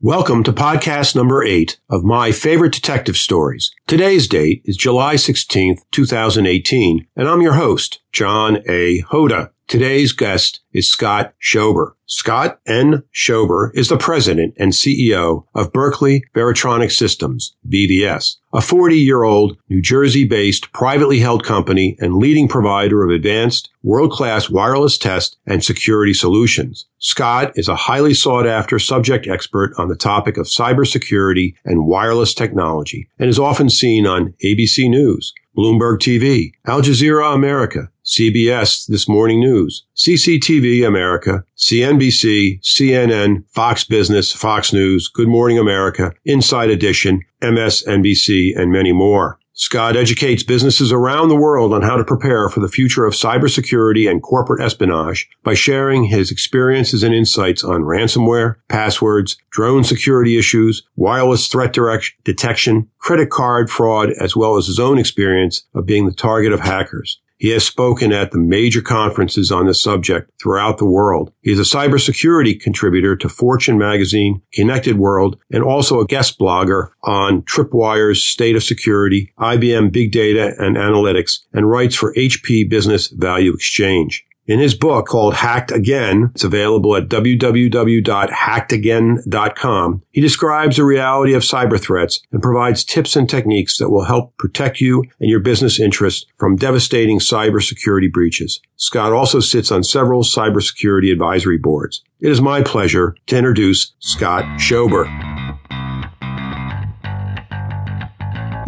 Welcome to podcast number eight of my favorite detective stories. Today's date is July 16th, 2018, and I'm your host, John A. Hoda. Today's guest is Scott Schober. Scott N. Schober is the president and CEO of Berkeley Varitronics Systems, BVS, a 40-year-old New Jersey-based privately held company and leading provider of advanced world-class wireless test and security solutions. Scott is a highly sought after subject expert on the topic of cybersecurity and wireless technology and is often seen on ABC News, Bloomberg TV, Al Jazeera America, CBS This Morning News, CCTV America, CNBC, CNN, Fox Business, Fox News, Good Morning America, Inside Edition, MSNBC, and many more. Scott educates businesses around the world on how to prepare for the future of cybersecurity and corporate espionage by sharing his experiences and insights on ransomware, passwords, drone security issues, wireless threat detection, credit card fraud, as well as his own experience of being the target of hackers. He has spoken at the major conferences on this subject throughout the world. He is a cybersecurity contributor to Fortune magazine, Connected World, and also a guest blogger on Tripwire's State of Security, IBM Big Data and Analytics, and writes for HP Business Value Exchange. In his book called Hacked Again, it's available at www.hackedagain.com. He describes the reality of cyber threats and provides tips and techniques that will help protect you and your business interests from devastating cybersecurity breaches. Scott also sits on several cybersecurity advisory boards. It is my pleasure to introduce Scott Schober.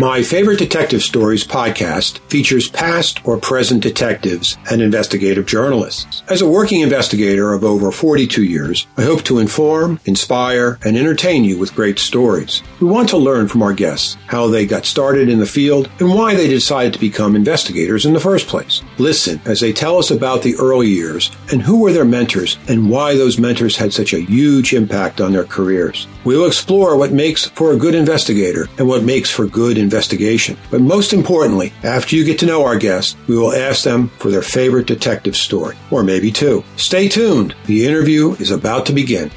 My Favorite Detective Stories podcast features past or present detectives and investigative journalists. As a working investigator of over 42 years, I hope to inform, inspire, and entertain you with great stories. We want to learn from our guests how they got started in the field and why they decided to become investigators in the first place. Listen as they tell us about the early years and who were their mentors and why those mentors had such a huge impact on their careers. We'll explore what makes for a good investigator and what makes for good investigation. But most importantly, after you get to know our guests, we will ask them for their favorite detective story, or maybe two. Stay tuned. The interview is about to begin.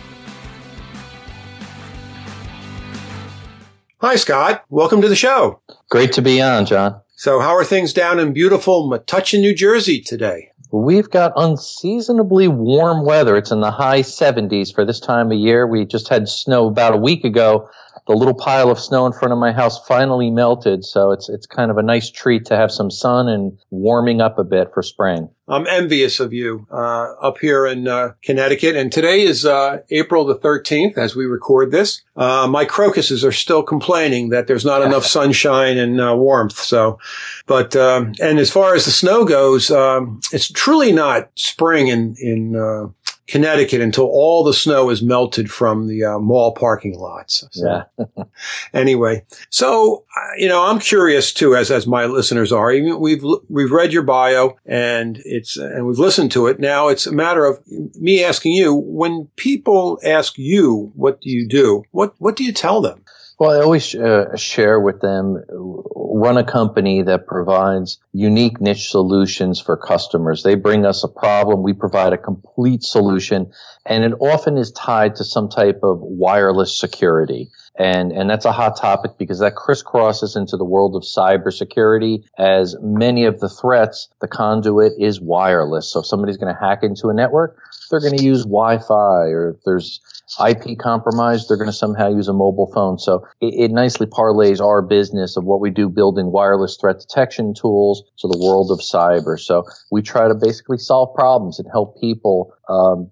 Hi, Scott. Welcome to the show. Great to be on, John. So, how are things down in beautiful Metuchen, New Jersey today? We've got unseasonably warm weather. It's in the high 70s for this time of year. We just had snow about a week ago. The little pile of snow in front of my house finally melted, so it's it's kind of a nice treat to have some sun and warming up a bit for spring. I'm envious of you uh, up here in uh, Connecticut, and today is uh, April the 13th as we record this. Uh, my crocuses are still complaining that there's not enough sunshine and uh, warmth. So, but um, and as far as the snow goes, um, it's truly not spring in in uh, Connecticut until all the snow is melted from the uh, mall parking lots. So, yeah. anyway, so you know, I'm curious too, as as my listeners are. Even We've we've read your bio and it's and we've listened to it. Now it's a matter of me asking you: when people ask you, what do you do? What what do you tell them? Well, I always uh, share with them, run a company that provides unique niche solutions for customers. They bring us a problem. We provide a complete solution and it often is tied to some type of wireless security. And, and that's a hot topic because that crisscrosses into the world of cybersecurity as many of the threats, the conduit is wireless. So if somebody's going to hack into a network, they're going to use Wi-Fi or if there's IP compromised, they're going to somehow use a mobile phone. So it, it, nicely parlays our business of what we do building wireless threat detection tools to the world of cyber. So we try to basically solve problems and help people um,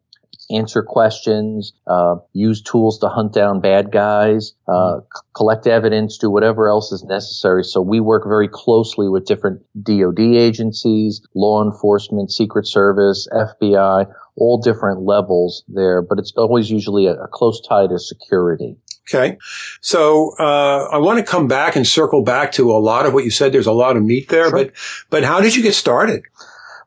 answer questions, uh, use tools to hunt down bad guys, uh, c- collect evidence, do whatever else is necessary. So we work very closely with different DoD agencies, law enforcement, Secret Service, FBI, all different levels there, but it's always usually a, a close tie to security. Okay. So, uh, I want to come back and circle back to a lot of what you said. There's a lot of meat there, sure. but, but how did you get started?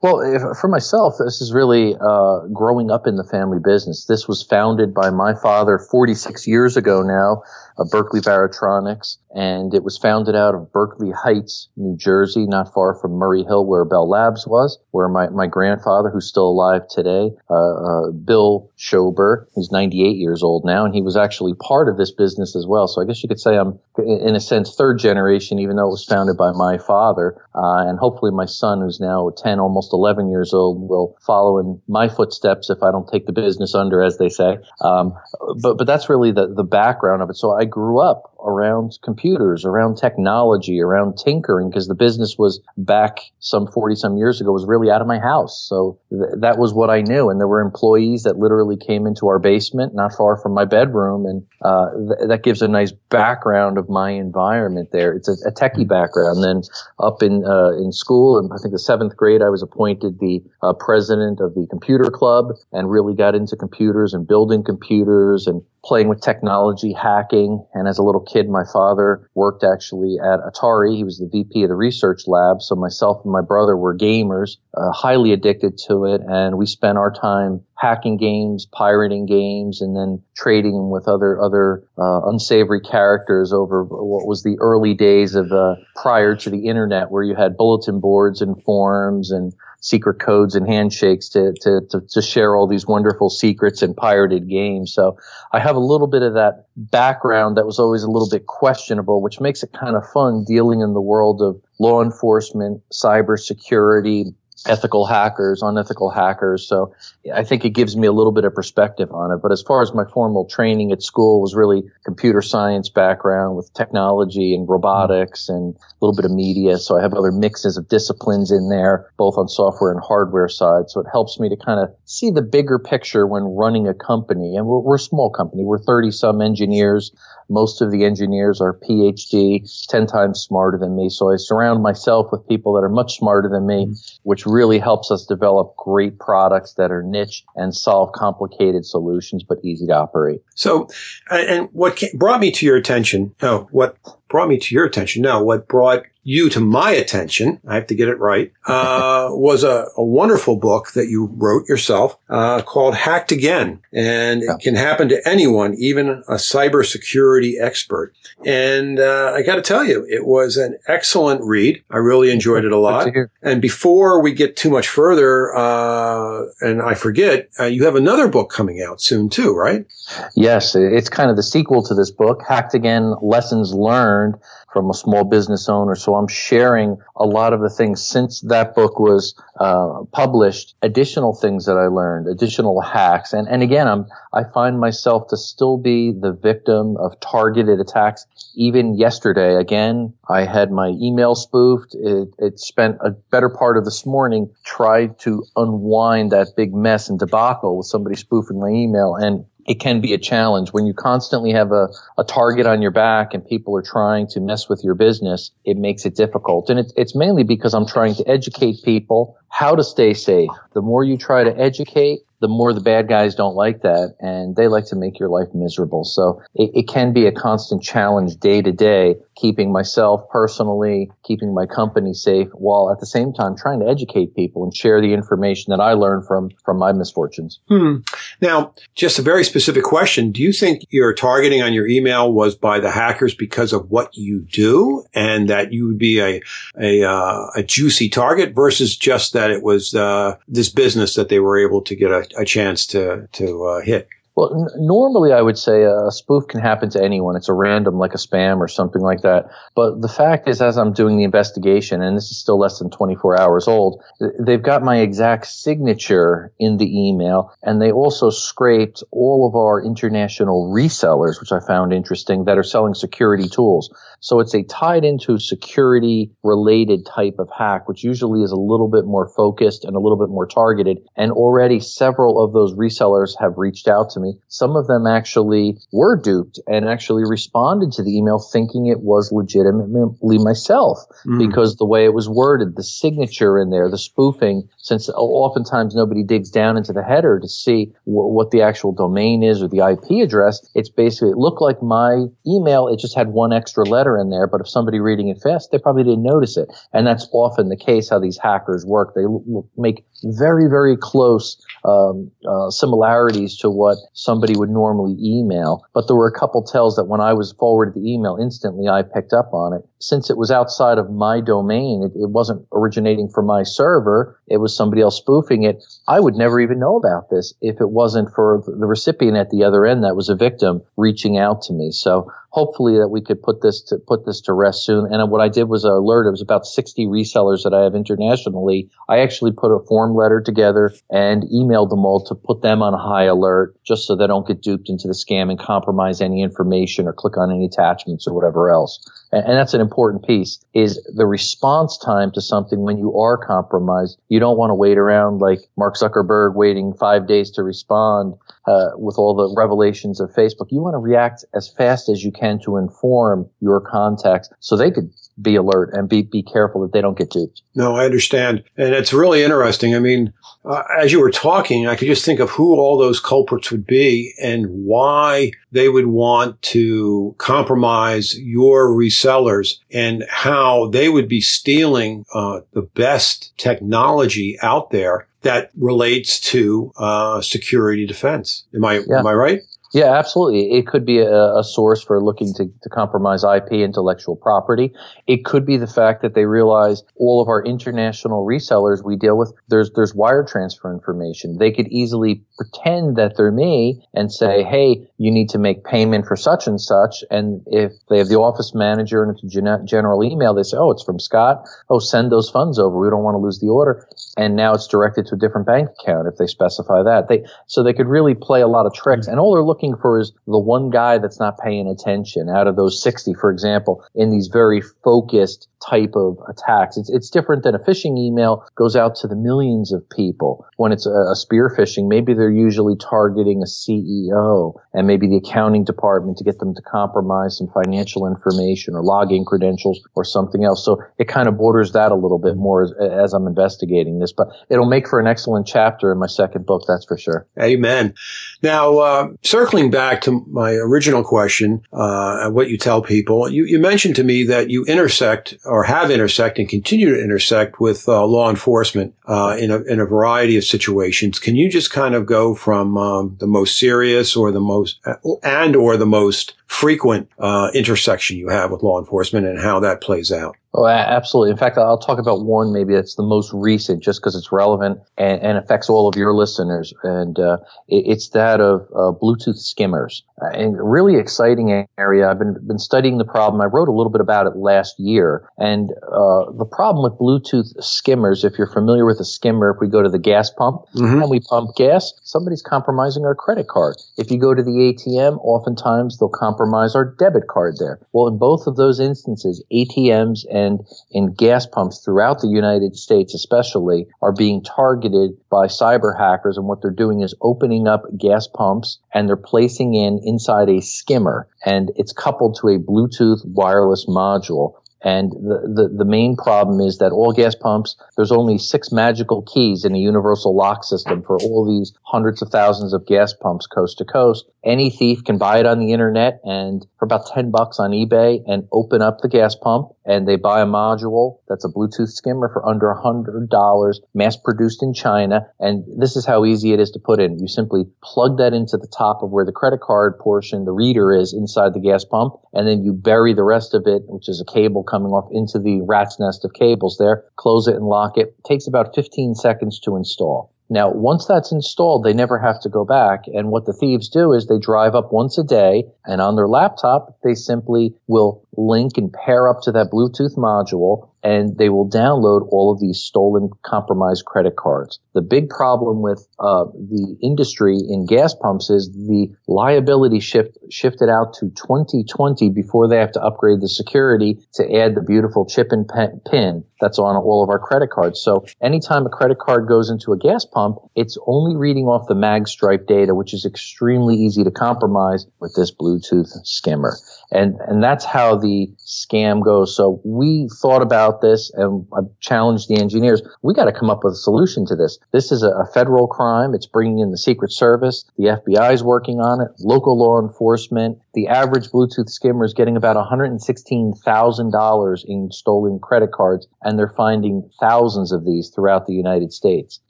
Well, if, for myself, this is really uh, growing up in the family business. This was founded by my father 46 years ago now, of Berkeley Varitronics, and it was founded out of Berkeley Heights, New Jersey, not far from Murray Hill, where Bell Labs was, where my, my grandfather, who's still alive today, uh, uh, Bill Schober, he's 98 years old now, and he was actually part of this business as well. So I guess you could say I'm, in a sense, third generation, even though it was founded by my father. Uh, and hopefully my son, who's now 10, almost 11 years old, will follow in my footsteps if I don't take the business under, as they say. Um, but, but that's really the, the background of it. So I grew up around computers, around technology, around tinkering, because the business was back some 40 some years ago was really out of my house. So th- that was what I knew. And there were employees that literally came into our basement, not far from my bedroom. And, uh, th- that gives a nice background of my environment there. It's a, a techie background. Then up in, uh, in school, and I think the seventh grade, I was appointed the uh, president of the computer club and really got into computers and building computers and playing with technology, hacking. And as a little kid, my father worked actually at Atari. He was the VP of the research lab. So myself and my brother were gamers, uh, highly addicted to it. And we spent our time hacking games, pirating games, and then trading them with other, other, uh, unsavory characters over what was the early days of, uh, prior to the internet where you had bulletin boards and forums and secret codes and handshakes to, to, to, to, share all these wonderful secrets and pirated games. So I have a little bit of that background that was always a little bit questionable, which makes it kind of fun dealing in the world of law enforcement, cybersecurity, ethical hackers, unethical hackers. So I think it gives me a little bit of perspective on it. But as far as my formal training at school was really computer science background with technology and robotics and a little bit of media. So I have other mixes of disciplines in there, both on software and hardware side. So it helps me to kind of see the bigger picture when running a company. And we're, we're a small company. We're 30 some engineers. Most of the engineers are PhD, 10 times smarter than me. So I surround myself with people that are much smarter than me, which really helps us develop great products that are niche and solve complicated solutions, but easy to operate. So, uh, and what brought me to your attention, oh, what brought me to your attention, no, what brought you to my attention, I have to get it right, uh, was a, a, wonderful book that you wrote yourself uh, called Hacked Again. And it can happen to anyone, even a cybersecurity expert. And uh, I got to tell you, it was an excellent read. I really enjoyed it a lot. And before we get too much further, uh, and I forget, uh, you have another book coming out soon too, right? Yes, it's kind of the sequel to this book, Hacked Again Lessons Learned from a small business owner. So I'm sharing a lot of the things since that book was uh, published, additional things that I learned, additional hacks. And, and again, I'm, I find myself to still be the victim of targeted attacks. Even yesterday, again, I had my email spoofed. It, it spent a better part of this morning tried to unwind that big mess and debacle with somebody spoofing my email. And it can be a challenge when you constantly have a, a target on your back and people are trying to mess with your business. It makes it difficult. And it, it's mainly because I'm trying to educate people how to stay safe. The more you try to educate, the more the bad guys don't like that and they like to make your life miserable. So it, it can be a constant challenge day to day, keeping myself personally, keeping my company safe while at the same time trying to educate people and share the information that I learned from, from my misfortunes. Hmm. Now, just a very specific question. Do you think your targeting on your email was by the hackers because of what you do and that you would be a, a, uh, a juicy target versus just that it was, uh, this business that they were able to get a, a chance to to uh, hit. Well, n- normally I would say a spoof can happen to anyone. It's a random, like a spam or something like that. But the fact is, as I'm doing the investigation, and this is still less than 24 hours old, they've got my exact signature in the email, and they also scraped all of our international resellers, which I found interesting, that are selling security tools. So it's a tied into security related type of hack, which usually is a little bit more focused and a little bit more targeted. And already several of those resellers have reached out to me me. Some of them actually were duped and actually responded to the email thinking it was legitimately myself mm. because the way it was worded, the signature in there, the spoofing, since oftentimes nobody digs down into the header to see w- what the actual domain is or the IP address. It's basically, it looked like my email. It just had one extra letter in there. But if somebody reading it fast, they probably didn't notice it. And that's often the case how these hackers work. They l- make very, very close um, uh, similarities to what somebody would normally email. But there were a couple tells that when I was forwarded the email instantly, I picked up on it. Since it was outside of my domain, it, it wasn't originating from my server. It was somebody else spoofing it. I would never even know about this if it wasn't for the recipient at the other end that was a victim reaching out to me. So hopefully that we could put this to put this to rest soon. And what I did was alert. It was about 60 resellers that I have internationally. I actually put a form letter together and emailed them all to put them on a high alert just so they don't get duped into the scam and compromise any information or click on any attachments or whatever else. And, and that's an important piece is the response time to something when you are compromised. You don't want to wait around like Mark Zuckerberg waiting five days to respond uh, with all the revelations of Facebook. You want to react as fast as you can to inform your contacts so they could be alert and be, be careful that they don't get duped. No, I understand. And it's really interesting. I mean, uh, as you were talking, I could just think of who all those culprits would be and why they would want to compromise your resellers and how they would be stealing uh, the best technology out there that relates to uh, security defense. Am I yeah. am I right? Yeah, absolutely. It could be a, a source for looking to, to, compromise IP intellectual property. It could be the fact that they realize all of our international resellers we deal with, there's, there's wire transfer information. They could easily pretend that they're me and say, Hey, you need to make payment for such and such. And if they have the office manager and it's a general email, they say, Oh, it's from Scott. Oh, send those funds over. We don't want to lose the order. And now it's directed to a different bank account if they specify that. They, so they could really play a lot of tricks mm-hmm. and all they're looking looking for is the one guy that's not paying attention out of those 60, for example, in these very focused type of attacks. It's, it's different than a phishing email goes out to the millions of people. When it's a, a spear phishing, maybe they're usually targeting a CEO and maybe the accounting department to get them to compromise some financial information or login credentials or something else. So it kind of borders that a little bit more as, as I'm investigating this, but it'll make for an excellent chapter in my second book. That's for sure. Amen. Now, uh, circling back to my original question, uh, what you tell people, you, you mentioned to me that you intersect or have intersect and continue to intersect with uh, law enforcement uh, in a in a variety of situations. Can you just kind of go from um, the most serious or the most and or the most frequent uh, intersection you have with law enforcement and how that plays out? Oh, absolutely. In fact, I'll talk about one maybe that's the most recent just because it's relevant and, and, affects all of your listeners. And uh, it, it's that of uh, Bluetooth skimmers. Uh, and really exciting area. I've been, been studying the problem. I wrote a little bit about it last year. And uh, the problem with Bluetooth skimmers, if you're familiar with a skimmer, if we go to the gas pump mm-hmm. and we pump gas, somebody's compromising our credit card. If you go to the ATM, oftentimes they'll compromise our debit card there. Well, in both of those instances, ATMs and and in gas pumps throughout the United States especially are being targeted by cyber hackers and what they're doing is opening up gas pumps and they're placing in inside a skimmer and it's coupled to a Bluetooth wireless module and the, the, the, main problem is that all gas pumps, there's only six magical keys in a universal lock system for all these hundreds of thousands of gas pumps coast to coast. Any thief can buy it on the internet and for about 10 bucks on eBay and open up the gas pump and they buy a module that's a Bluetooth skimmer for under hundred dollars, mass produced in China. And this is how easy it is to put in. You simply plug that into the top of where the credit card portion, the reader is inside the gas pump, and then you bury the rest of it, which is a cable coming off into the rat's nest of cables there, close it and lock it. it takes about 15 seconds to install. Now, once that's installed, they never have to go back. And what the thieves do is they drive up once a day and on their laptop, they simply will link and pair up to that Bluetooth module and they will download all of these stolen, compromised credit cards. The big problem with uh, the industry in gas pumps is the liability shift shifted out to 2020 before they have to upgrade the security to add the beautiful chip and pin that's on all of our credit cards. So anytime a credit card goes into a gas pump, it's only reading off the mag stripe data, which is extremely easy to compromise with this Bluetooth skimmer. And, and that's how the scam goes. So we thought about this and I challenged the engineers. We got to come up with a solution to this. This is a, a federal crime. It's bringing in the Secret Service. The FBI is working on it. Local law enforcement. The average Bluetooth skimmer is getting about $116,000 in stolen credit cards and they're finding thousands of these throughout the United States.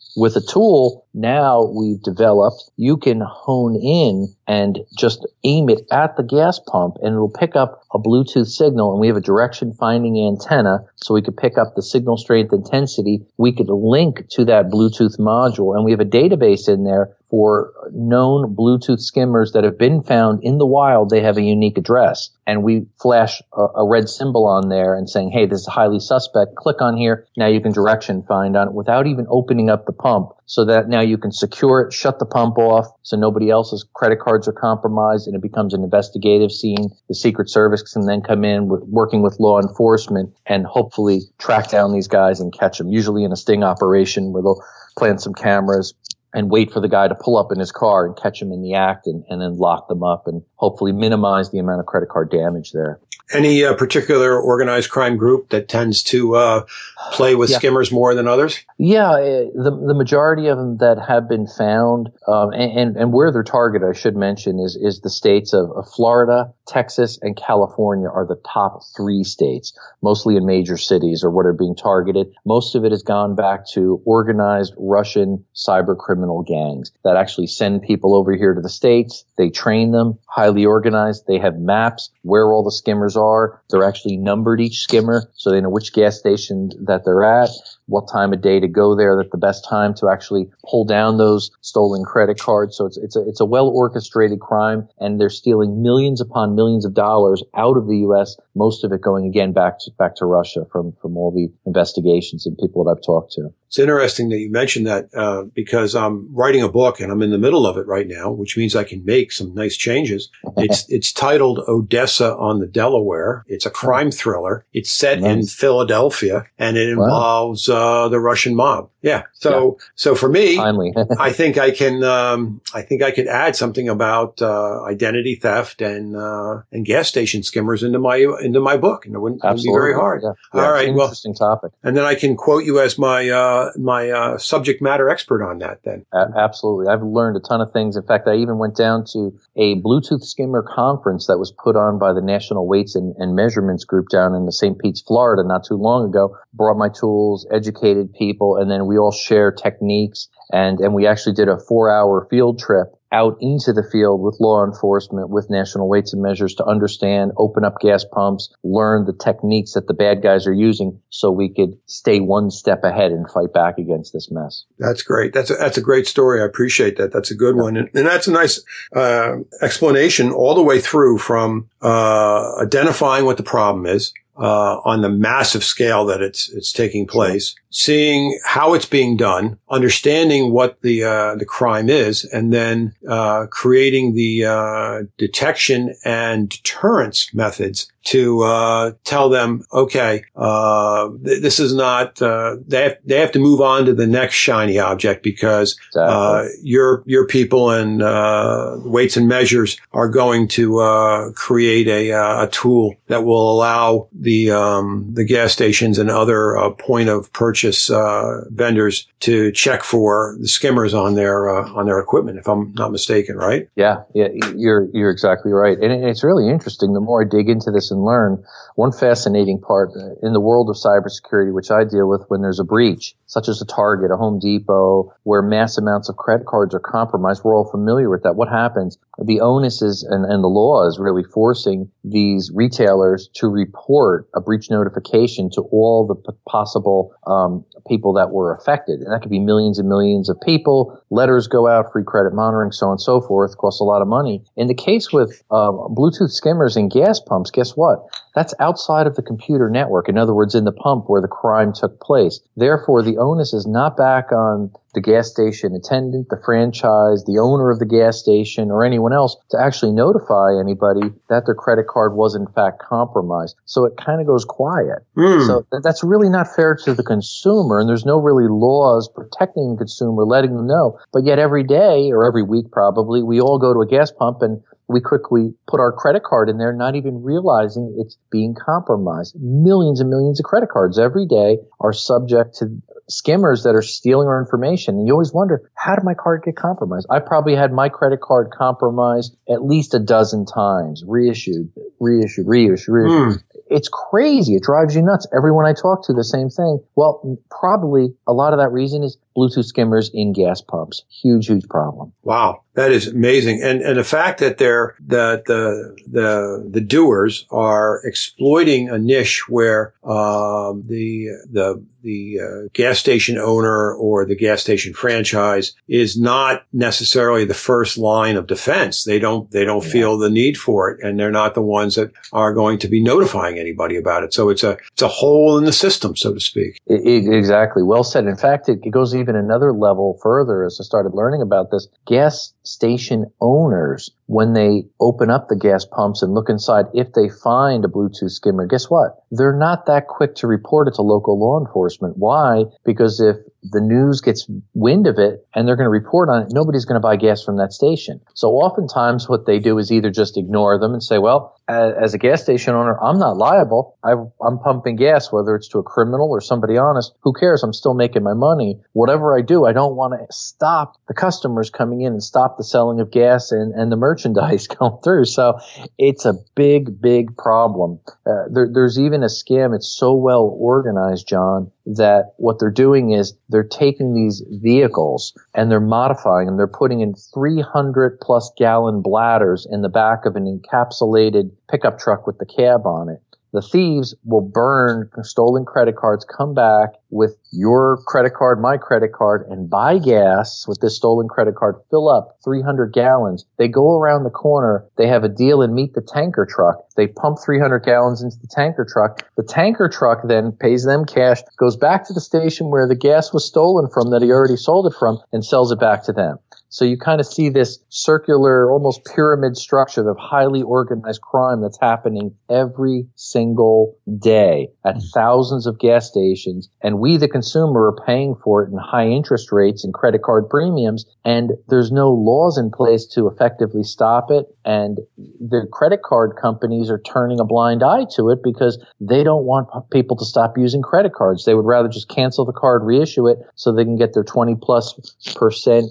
With a tool now we've developed, you can hone in and just aim it at the gas pump and it'll pick up a Bluetooth signal and we have a direction finding antenna so we could pick up the signal strength intensity. We could link to that Bluetooth module and we have a database in there for known Bluetooth skimmers that have been found in the wild. They have a unique address and we flash a, a, red symbol on there and saying, Hey, this is highly suspect. Click on here. Now you can direction find on it without even opening up the pump so that now you can secure it, shut the pump off so nobody else's credit cards are compromised and it becomes an investigative scene. The Secret Service can then come in with working with law enforcement and hopefully track down these guys and catch them, usually in a sting operation where they'll plant some cameras and wait for the guy to pull up in his car and catch him in the act and, and then lock them up and hopefully minimize the amount of credit card damage there. Any uh, particular organized crime group that tends to uh, play with yeah. skimmers more than others? Yeah, uh, the the majority of them that have been found, um, and, and, where they're targeted, I should mention, is is the states of, of, Florida, Texas, and California are the top three states, mostly in major cities, are what are being targeted. Most of it has gone back to organized Russian cyber criminal gangs that actually send people over here to the states. They train them, highly organized. They have maps where all the skimmers are. They're actually numbered each skimmer so they know which gas station that they're at, what time of day to go there, that the best time to actually pull down those stolen credit cards. So it's, it's a, it's a well orchestrated crime and they're stealing millions upon millions of dollars out of the U.S., most of it going again back to, back to Russia from, from all the investigations and people that I've talked to. It's interesting that you mentioned that uh, because I'm writing a book and I'm in the middle of it right now, which means I can make some nice changes. It's it's titled Odessa on the Delaware. It's a crime thriller. It's set nice. in Philadelphia and it involves wow. Uh, the Russian mob. Yeah. So yeah. so for me, I think I can um, I think I could add something about uh, identity theft and uh, and gas station skimmers into my into my book, and it wouldn't, wouldn't be very hard. Yeah. All right. Well, interesting topic. And then I can quote you as my uh, my uh, subject matter expert on that. Then absolutely, I've learned a ton of things. In fact, I even went down to a Bluetooth skimmer conference that was put on by the National Weights and, and Measurements Group down in the St. Pete's, Florida, not too long ago. Brought my tools, educated people, and then we all share techniques. And and we actually did a four hour field trip out into the field with law enforcement, with national weights and measures to understand, open up gas pumps, learn the techniques that the bad guys are using so we could stay one step ahead and fight back against this mess. That's great. That's a, that's a great story. I appreciate that. That's a good one. And, and that's a nice uh, explanation all the way through from uh, identifying what the problem is, uh, on the massive scale that it's it's taking place, seeing how it's being done, understanding what the uh, the crime is, and then uh, creating the uh, detection and deterrence methods to uh, tell them, okay, uh, th- this is not. Uh, they have, they have to move on to the next shiny object because uh, your your people and uh, weights and measures are going to uh, create a, a tool that will allow the um, the gas stations and other point of purchase Uh, vendors to check for the skimmers on their uh, on their equipment. If I'm not mistaken, right? Yeah, yeah, you're you're exactly right, and it's really interesting. The more I dig into this and learn. One fascinating part uh, in the world of cybersecurity, which I deal with when there's a breach, such as a Target, a Home Depot, where mass amounts of credit cards are compromised. We're all familiar with that. What happens? The onus is, and, and the law is really forcing these retailers to report a breach notification to all the p- possible um, people that were affected. And that could be millions and millions of people. Letters go out, free credit monitoring, so on and so forth, costs a lot of money. In the case with um, Bluetooth skimmers and gas pumps, guess what? That's outside of the computer network. In other words, in the pump where the crime took place. Therefore, the onus is not back on the gas station attendant, the franchise, the owner of the gas station, or anyone else to actually notify anybody that their credit card was in fact compromised. So it kind of goes quiet. Mm. So th- that's really not fair to the consumer, and there's no really laws protecting the consumer, letting them know. But yet every day or every week probably, we all go to a gas pump and we quickly put our credit card in there, not even realizing it's being compromised. Millions and millions of credit cards every day are subject to skimmers that are stealing our information. And you always wonder, how did my card get compromised? I probably had my credit card compromised at least a dozen times, reissued, reissued, reissued, reissued. Mm. It's crazy. It drives you nuts. Everyone I talk to, the same thing. Well, probably a lot of that reason is Bluetooth skimmers in gas pumps. Huge, huge problem. Wow. That is amazing. And, and the fact that they're, that the, the, the doers are exploiting a niche where, um, the, the, the uh, gas station owner or the gas station franchise is not necessarily the first line of defense. They don't, they don't yeah. feel the need for it and they're not the ones that are going to be notifying anybody about it. So it's a, it's a hole in the system, so to speak. It, exactly. Well said. In fact, it, it goes even another level further as I started learning about this. Gas station owners, when they open up the gas pumps and look inside, if they find a Bluetooth skimmer, guess what? They're not that quick to report it to local law enforcement. Why? Because if the news gets wind of it and they're going to report on it, nobody's going to buy gas from that station. So oftentimes what they do is either just ignore them and say, well, as a gas station owner, I'm not liable. i am pumping gas, whether it's to a criminal or somebody honest. Who cares? I'm still making my money. Whatever I do, I don't want to stop the customers coming in and stop the selling of gas and, and the merchandise going through. So it's a big, big problem. Uh, there, there's even a scam. It's so well organized, John, that what they're doing is they're taking these vehicles and they're modifying them. They're putting in 300 plus gallon bladders in the back of an encapsulated pickup truck with the cab on it the thieves will burn stolen credit cards, come back with your credit card, my credit card, and buy gas with this stolen credit card, fill up 300 gallons. They go around the corner. They have a deal and meet the tanker truck. They pump 300 gallons into the tanker truck. The tanker truck then pays them cash, goes back to the station where the gas was stolen from that he already sold it from and sells it back to them. So you kind of see this circular, almost pyramid structure of highly organized crime that's happening every single day at thousands of gas stations. And we, the consumer, are paying for it in high interest rates and credit card premiums. And there's no laws in place to effectively stop it. And the credit card companies are turning a blind eye to it because they don't want people to stop using credit cards. They would rather just cancel the card, reissue it so they can get their 20 plus percent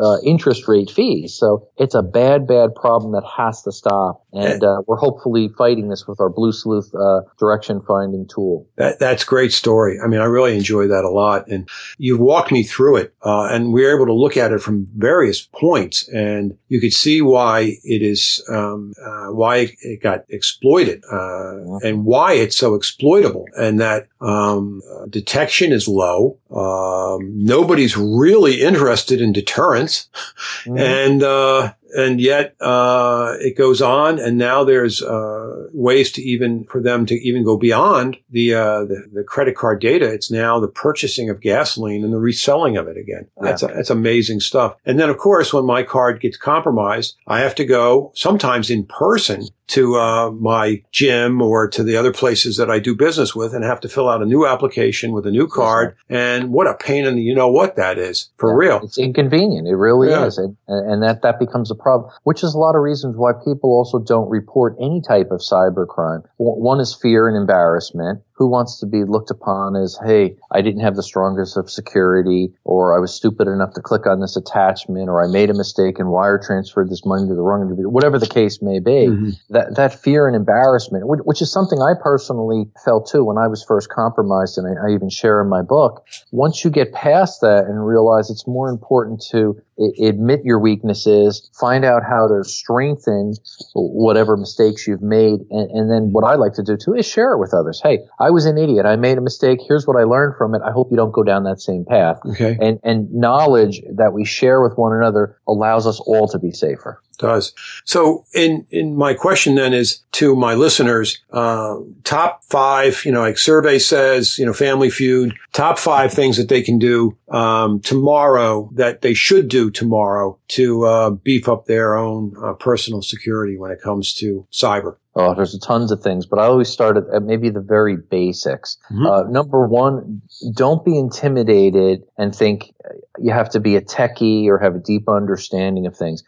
uh, interest rate fees. So it's a bad, bad problem that has to stop. And uh, we're hopefully fighting this with our Blue Sleuth uh, direction finding tool. That, that's great story. I mean, I really enjoy that a lot. And you've walked me through it, uh, and we are able to look at it from various points, and you could see why it is, um, uh, why it got exploited, uh, and why it's so exploitable, and that um, detection is low. Um, nobody's really interested in deterrence, and uh, and yet uh, it goes on, and now there's uh, ways to even for them to even go beyond the, uh, the, the credit card data. It's now the purchasing of gasoline and the reselling of it again. That's yeah. that's amazing stuff. And then of course, when my card gets compromised, I have to go sometimes in person to uh, my gym or to the other places that I do business with and have to fill out a new application with a new card. And what a pain in the you know what that is for yeah, real. It's inconvenient. It really yeah. is. And, and that, that becomes a problem, which is a lot of reasons why people also don't report any type of cybercrime. One is fear and embarrassment who wants to be looked upon as, hey, I didn't have the strongest of security, or I was stupid enough to click on this attachment, or I made a mistake and wire transferred this money to the wrong individual, whatever the case may be. Mm-hmm. That, that fear and embarrassment, which, which, is something I personally felt too when I was first compromised, and I, I even share in my book. Once you get past that and realize it's more important to admit your weaknesses, find out how to strengthen whatever mistakes you've made, and, and, then what I like to do too is share it with others. Hey, I was an idiot. I made a mistake. Here's what I learned from it. I hope you don't go down that same path. Okay. And, and knowledge that we share with one another allows us all to be safer does. So in, in my question then is to my listeners, uh, top five, you know, like survey says, you know, family feud, top five things that they can do, um, tomorrow that they should do tomorrow to, uh, beef up their own uh, personal security when it comes to cyber. Oh, there's tons of things, but I always start at maybe the very basics. Mm-hmm. Uh, number one, don't be intimidated and think you have to be a techie or have a deep understanding of things,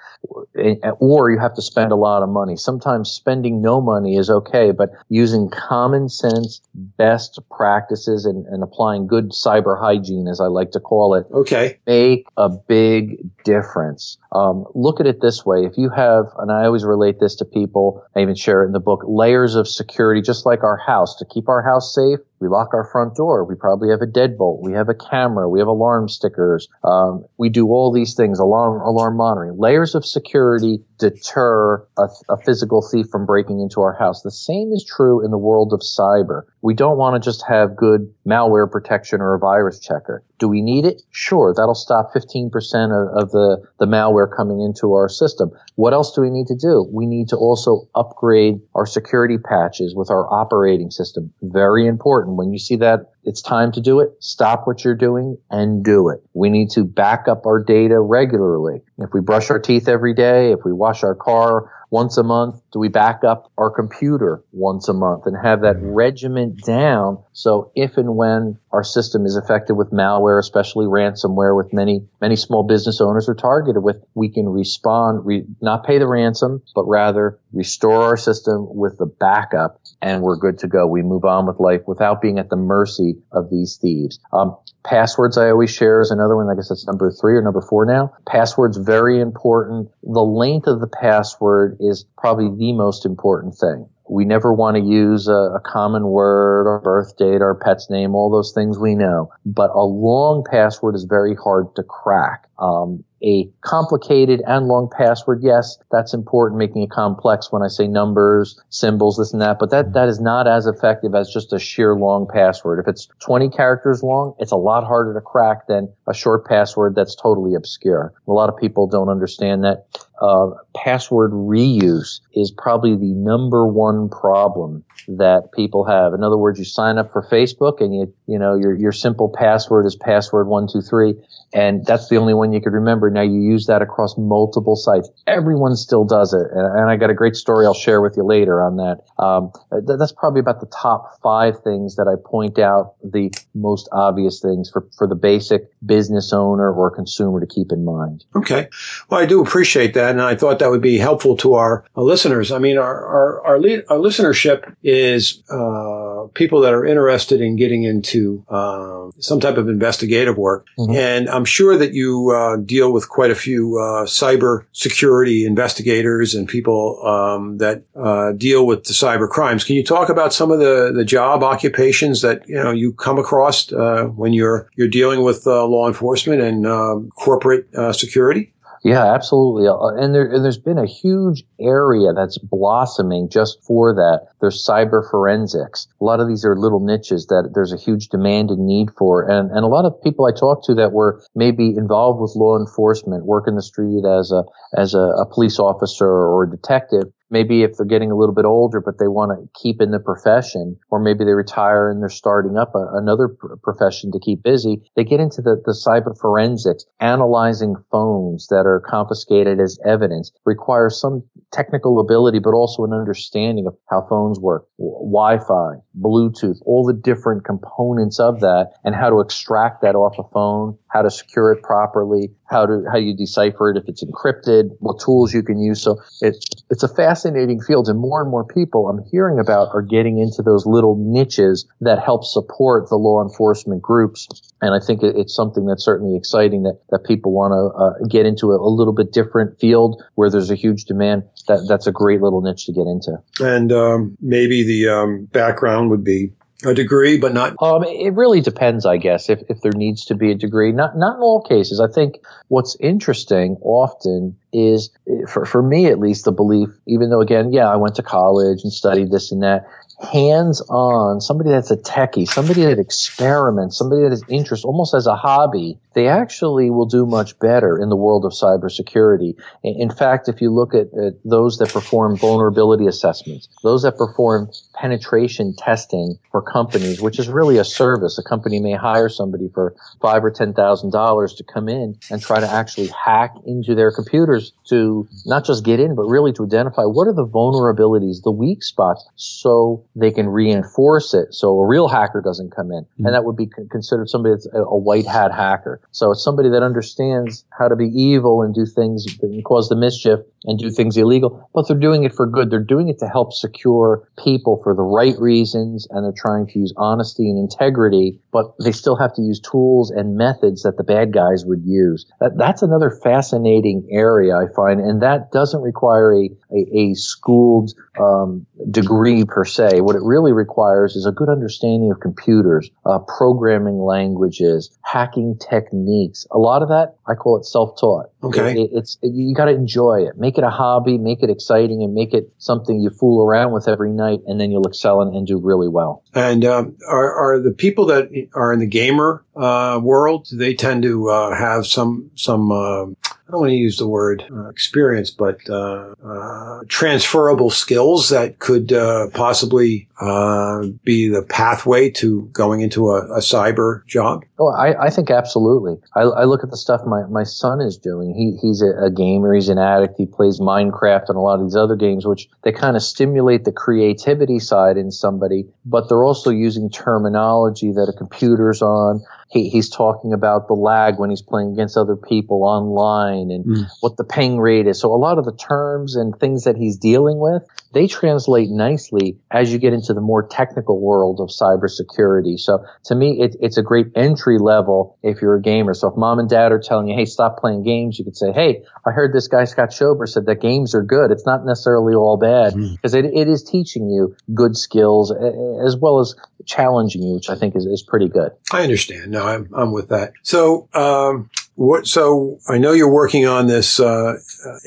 or you have to spend a lot of money. Sometimes spending no money is okay, but using common sense, best practices, and, and applying good cyber hygiene, as I like to call it, okay, make a big difference. Um, look at it this way: if you have, and I always relate this to people, I even share it in the book, layers of security, just like our house, to keep our house safe we lock our front door. We probably have a deadbolt. We have a camera. We have alarm stickers. Um, we do all these things, alarm, alarm monitoring. Layers of security deter a, a physical thief from breaking into our house. The same is true in the world of cyber. We don't want to just have good malware protection or a virus checker. Do we need it? Sure, that'll stop 15% of, of, the, the malware coming into our system. What else do we need to do? We need to also upgrade our security patches with our operating system. Very important. When you see that it's time to do it, stop what you're doing and do it. We need to back up our data regularly. If we brush our teeth every day, if we wash our car once a month? Do we back up our computer once a month and have that regiment down? So if and when our system is affected with malware, especially ransomware, with many, many small business owners are targeted with, we can respond, re, not pay the ransom, but rather restore our system with the backup and we're good to go. We move on with life without being at the mercy of these thieves. Um, passwords I always share is another one. I guess that's number three or number four now. Passwords very important. The length of the password is probably the most important thing. We never want to use a, a, common word or birth date or pet's name, all those things we know. But a long password is very hard to crack. Um, a complicated and long password, yes, that's important, making it complex when I say numbers, symbols, this and that, but that, that is not as effective as just a sheer long password. If it's 20 characters long, it's a lot harder to crack than a short password that's totally obscure. A lot of people don't understand that. Uh, password reuse is probably the number one problem that people have. In other words, you sign up for Facebook and you, you know, your, your simple password is password one, two, three. And that's the only one you could remember. Now you use that across multiple sites. Everyone still does it. And, I got a great story I'll share with you later on that. Um, th- that's probably about the top five things that I point out the most obvious things for, for the basic business owner or consumer to keep in mind. Okay. Well, I do appreciate that. And I thought that would be helpful to our, listeners. I mean, our, our, our, our listenership is, uh, people that are interested in getting into, uh, some type of investigative work. Mm-hmm. And I'm sure that you, uh, deal with quite a few, uh, cyber security investigators and people, um, that, uh, deal with the cyber crimes. Can you talk about some of the, the job occupations that, you know, you come across, uh, when you're, you're dealing with, law enforcement and, um, corporate, security? Yeah, absolutely. Uh, and there, and there's been a huge area that's blossoming just for that. There's cyber forensics. A lot of these are little niches that there's a huge demand and need for. And, and a lot of people I talk to that were maybe involved with law enforcement, work in the street as a, as a, a police officer or a detective, maybe if they're getting a little bit older, but they want to keep in the profession, or maybe they retire and they're starting up a, another pr- profession to keep busy, they get into the, the cyber forensics, analyzing phones that are confiscated as evidence, requires some technical ability, but also an understanding of how phones work, Wi-Fi, Bluetooth, all the different components of that, and how to extract that off a phone, how to secure it properly, how to how you decipher it if it's encrypted, what tools you can use. So it, it's a fascinating field, and more and more people I'm hearing about are getting into those little niches that help support the law enforcement groups. And I think it's something that's certainly exciting that that people want to uh, get into a, a, little bit different field where there's a huge demand. That that's a great little niche to get into. And um, maybe the um, background would be a degree, but not. Um, it really depends, I guess, if, if there needs to be a degree. Not not in all cases. I think what's interesting often is, for, for me at least, the belief, even though again, yeah, I went to college and studied this and that, hands on, somebody that's a techie, somebody that experiments, somebody that is interest almost as a hobby, they actually will do much better in the world of cybersecurity. In fact, if you look at, at those that perform vulnerability assessments, those that perform penetration testing for companies, which is really a service, a company may hire somebody for five or ten thousand dollars to come in and try to actually hack into their computers to not just get in, but really to identify what are the vulnerabilities, the weak spots, so they can reinforce it so a real hacker doesn't come in. Mm-hmm. And that would be considered somebody that's a, a, white hat hacker. So it's somebody that understands how to be evil and do things and cause the mischief and do things illegal, but they're doing it for good. They're doing it to help secure people for the right reasons and they're trying to use honesty and integrity, but they still have to use tools and methods that the bad guys would use. That, that's another fascinating area I find, and that doesn't require a, a, a schooled um, degree per se. What it really requires is a good understanding of computers, uh, programming languages, hacking techniques. A lot of that, I call it self-taught. Okay. It, it, it's, it, you gotta enjoy it. Make it a hobby, make it exciting, and make it something you fool around with every night, and then you'll excel and, and do really well. And um, are, are the people that are in the gamer uh, world, they tend to uh, have some some uh, don't want to use the word uh, experience, but uh, uh, transferable skills that could uh, possibly uh, be the pathway to going into a, a cyber job? Oh, I, I think absolutely. I, I, look at the stuff my, my son is doing. He, he's a, a, gamer. He's an addict. He plays Minecraft and a lot of these other games, which they kind of stimulate the creativity side in somebody, but they're also using terminology that a computer's on he, he's talking about the lag when he's playing against other people online and mm. what the ping rate is. So a lot of the terms and things that he's dealing with, they translate nicely as you get into the more technical world of cybersecurity. So to me, it, it's a great entry level if you're a gamer. So if mom and dad are telling you, hey, stop playing games, you could say, hey, I heard this guy Scott Schober said that games are good. It's not necessarily all bad because mm. it, it is teaching you good skills as well as challenging you, which I think is, is pretty good. I understand. No, I'm, I'm with that. So, um, what, so I know you're working on this uh,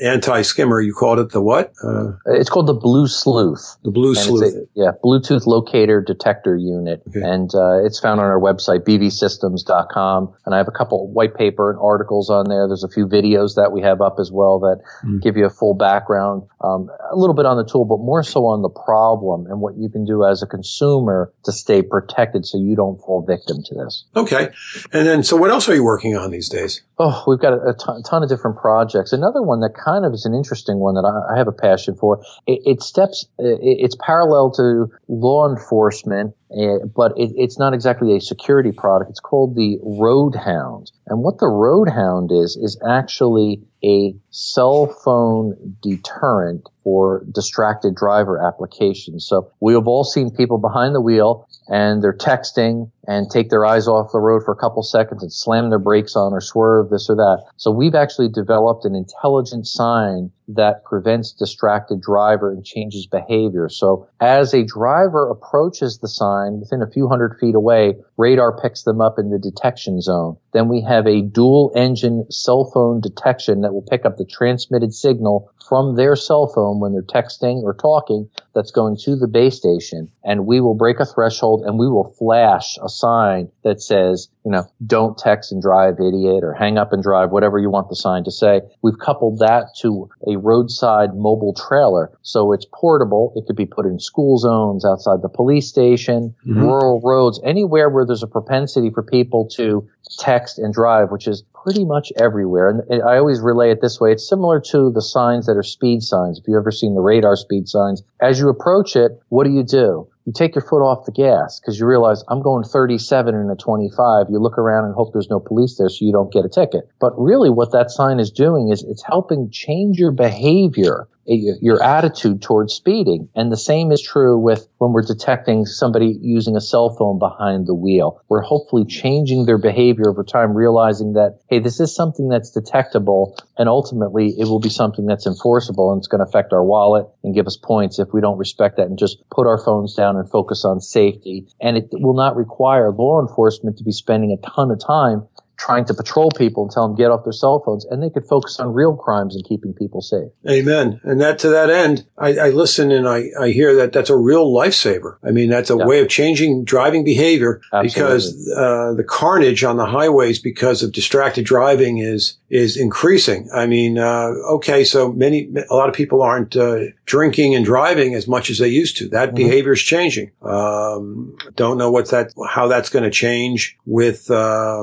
anti-skimmer. You called it the what? Uh, it's called the Blue Sleuth. The Blue Sleuth. A, yeah, Bluetooth locator detector unit, okay. and uh, it's found on our website bvsystems.com. And I have a couple white paper and articles on there. There's a few videos that we have up as well that mm. give you a full background, um, a little bit on the tool, but more so on the problem and what you can do as a consumer to stay protected so you don't fall victim to this. Okay, and then so what else are you working on these days? Oh, we've got a, a ton, ton, of different projects. Another one that kind of is an interesting one that I, I have a passion for. It, it steps, it, it's parallel to law enforcement, uh, but it, it's not exactly a security product. It's called the Roadhound. And what the Roadhound is, is actually a cell phone deterrent for distracted driver applications. So we have all seen people behind the wheel and they're texting and take their eyes off the road for a couple seconds and slam their brakes on or swerve this or that. So we've actually developed an intelligent sign that prevents distracted driver and changes behavior. So as a driver approaches the sign within a few hundred feet away, radar picks them up in the detection zone. Then we have a dual engine cell phone detection that will pick up the transmitted signal from their cell phone when they're texting or talking that's going to the base station. And we will break a threshold and we will flash a sign that says, you know, don't text and drive, idiot, or hang up and drive, whatever you want the sign to say. We've coupled that to a roadside mobile trailer. So it's portable. It could be put in school zones, outside the police station, mm-hmm. rural roads, anywhere where there's a propensity for people to text and drive, which is pretty much everywhere. And I always relay it this way. It's similar to the signs that are speed signs. If you've ever seen the radar speed signs, as you approach it, what do you do? You take your foot off the gas because you realize I'm going 37 in a 25. You look around and hope there's no police there so you don't get a ticket. But really what that sign is doing is it's helping change your behavior your attitude towards speeding. And the same is true with when we're detecting somebody using a cell phone behind the wheel. We're hopefully changing their behavior over time, realizing that, hey, this is something that's detectable and ultimately it will be something that's enforceable and it's going to affect our wallet and give us points if we don't respect that and just put our phones down and focus on safety. And it will not require law enforcement to be spending a ton of time trying to patrol people and tell them get off their cell phones, and they could focus on real crimes and keeping people safe. Amen. And that to that end, I, I listen and I, I hear that that's a real lifesaver. I mean, that's a yeah. way of changing driving behavior Absolutely. because uh, the carnage on the highways because of distracted driving is is increasing. I mean, uh, okay, so many, a lot of people aren't uh, drinking and driving as much as they used to. That mm-hmm. behavior is changing. Um, don't know what's that, how that's going to change with uh,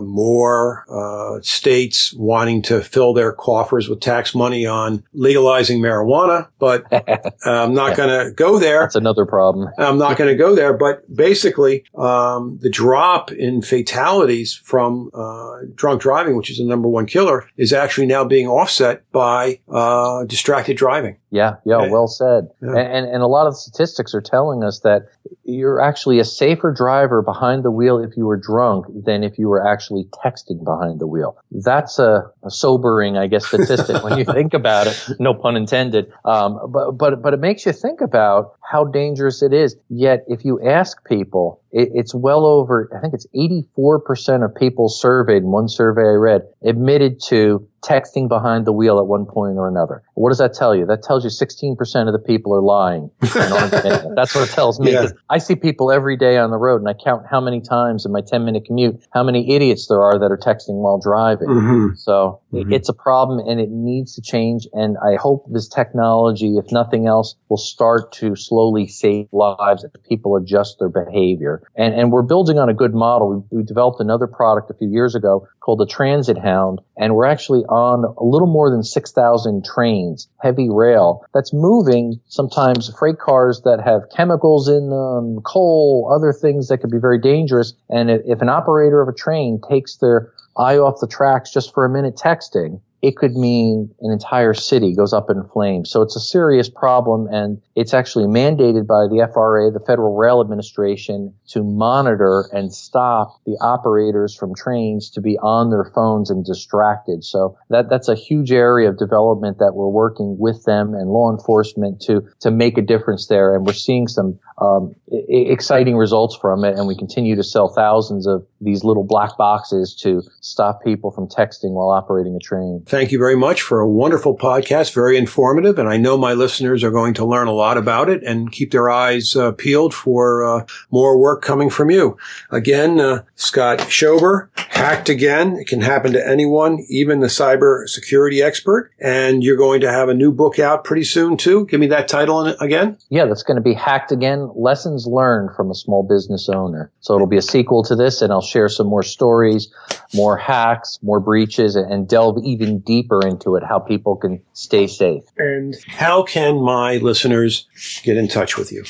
uh, states wanting to fill their coffers with tax money on legalizing marijuana. But I'm not going to go there. That's another problem. I'm not going to go there. But basically, um, the drop in fatalities from uh, drunk driving, which is the number one killer, is actually now being offset by uh, distracted driving. Yeah, yeah, well said. Yeah. And, and a lot of the statistics are telling us that you're actually a safer driver behind the wheel if you were drunk than if you were actually texting behind the wheel. That's a, a sobering, I guess, statistic when you think about it. No pun intended. Um, but but but it makes you think about how dangerous it is. Yet, if you ask people, it, it's well over. I think it's 84 percent of people surveyed in one survey I read admitted to texting behind the wheel at one point or another. What does that tell you? That tells you 16% of the people are lying. That's what it tells me. Yeah. I see people every day on the road and I count how many times in my 10 minute commute, how many idiots there are that are texting while driving. Mm-hmm. So mm-hmm. it's a problem and it needs to change. And I hope this technology, if nothing else, will start to slowly save lives as people adjust their behavior. And, and we're building on a good model. We, we developed another product a few years ago called the Transit Hound and we're actually on a little more than 6,000 trains, heavy rail, that's moving sometimes freight cars that have chemicals in them, coal, other things that could be very dangerous. And if an operator of a train takes their eye off the tracks just for a minute texting, it could mean an entire city goes up in flames. So it's a serious problem and it's actually mandated by the FRA, the Federal Rail Administration, to monitor and stop the operators from trains to be on their phones and distracted. So that, that's a huge area of development that we're working with them and law enforcement to, to make a difference there. And we're seeing some um, exciting results from it, and we continue to sell thousands of these little black boxes to stop people from texting while operating a train. Thank you very much for a wonderful podcast, very informative, and I know my listeners are going to learn a lot about it and keep their eyes uh, peeled for uh, more work coming from you. Again, uh, Scott Schober, hacked again. It can happen to anyone, even the cyber security expert. And you're going to have a new book out pretty soon too. Give me that title again. Yeah, that's going to be hacked again lessons learned from a small business owner. So it'll be a sequel to this and I'll share some more stories, more hacks, more breaches and delve even deeper into it, how people can stay safe. And how can my listeners get in touch with you?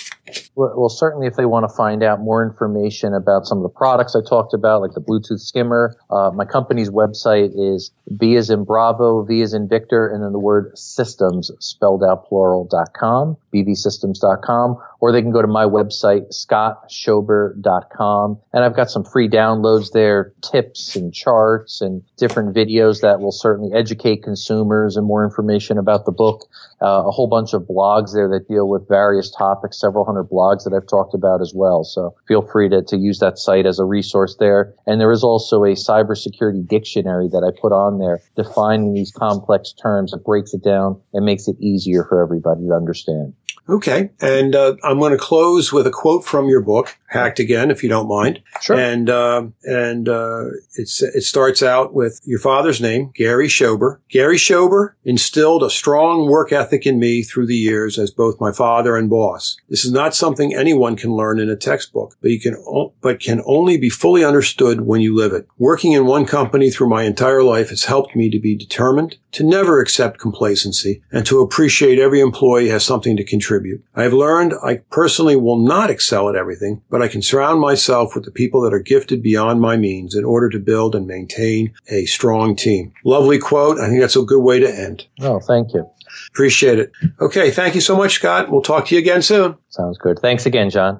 Well, certainly if they want to find out more information about some of the products I talked about, like the Bluetooth skimmer, uh, my company's website is B as in Bravo, V as in Victor, and then the word systems spelled out plural.com, bvsystems.com, or they can go to my website, scottschober.com. And I've got some free downloads there, tips and charts and different videos that will certainly educate consumers and more information about the book. Uh, a whole bunch of blogs there that deal with various topics, several hundred blogs that I've talked about as well. So feel free to, to use that site as a resource there. And there is also a cybersecurity dictionary that I put on there defining these complex terms. It breaks it down and makes it easier for everybody to understand. Okay. And uh, I'm going to close with a quote from your book, Hacked Again, if you don't mind. Sure. And uh, and uh, it's it starts out with your father's name, Gary Schober. Gary Schober instilled a strong work ethic in me through the years as both my father and boss. This is not something anyone can learn in a textbook, but you can o- but can only be fully understood when you live it. Working in one company through my entire life has helped me to be determined, to never accept complacency, and to appreciate every employee has something to contribute. I have learned I personally will not excel at everything, but I can surround myself with the people that are gifted beyond my means in order to build and maintain a strong team. Lovely quote. I think that's a good way to end. Oh, thank you. Appreciate it. Okay. Thank you so much, Scott. We'll talk to you again soon. Sounds good. Thanks again, John.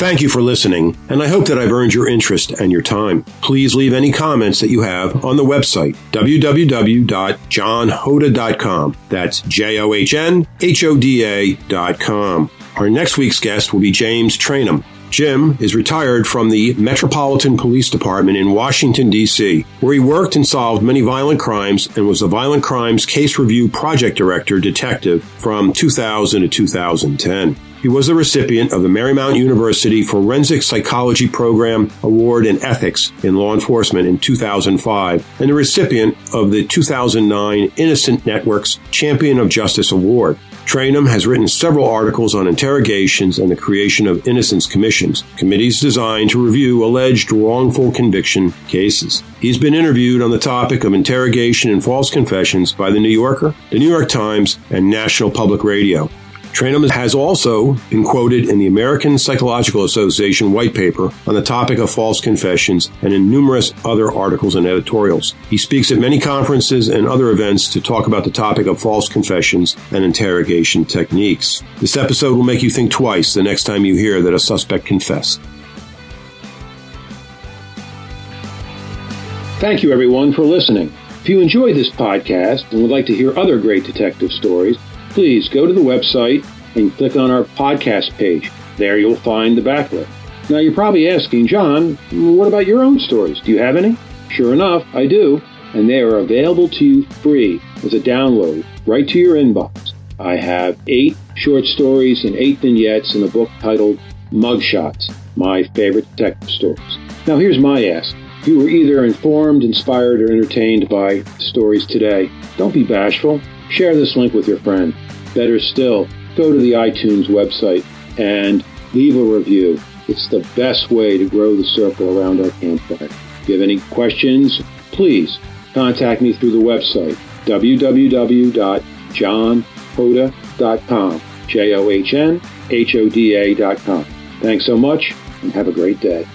Thank you for listening, and I hope that I've earned your interest and your time. Please leave any comments that you have on the website, www.johnhoda.com. That's J-O-H-N-H-O-D-A.com. Our next week's guest will be James Trainum. Jim is retired from the Metropolitan Police Department in Washington, D.C., where he worked and solved many violent crimes and was the Violent Crimes Case Review Project Director Detective from 2000 to 2010. He was the recipient of the Marymount University Forensic Psychology Program Award in Ethics in Law Enforcement in 2005 and the recipient of the 2009 Innocence Network's Champion of Justice Award. Trainum has written several articles on interrogations and the creation of innocence commissions, committees designed to review alleged wrongful conviction cases. He's been interviewed on the topic of interrogation and false confessions by The New Yorker, The New York Times, and National Public Radio. Trainum has also been quoted in the American Psychological Association white paper on the topic of false confessions and in numerous other articles and editorials. He speaks at many conferences and other events to talk about the topic of false confessions and interrogation techniques. This episode will make you think twice the next time you hear that a suspect confessed. Thank you, everyone, for listening. If you enjoyed this podcast and would like to hear other great detective stories, please go to the website and click on our podcast page. There you'll find the backlink. Now you're probably asking, John, what about your own stories? Do you have any? Sure enough, I do, and they are available to you free as a download right to your inbox. I have eight short stories and eight vignettes in a book titled Mugshots, My Favorite Detective Stories. Now here's my ask. If you were either informed, inspired, or entertained by stories today, don't be bashful. Share this link with your friend. Better still, go to the iTunes website and leave a review. It's the best way to grow the circle around our campfire. If you have any questions, please contact me through the website www.johnhoda.com. J O H N H O D A.com. Thanks so much and have a great day.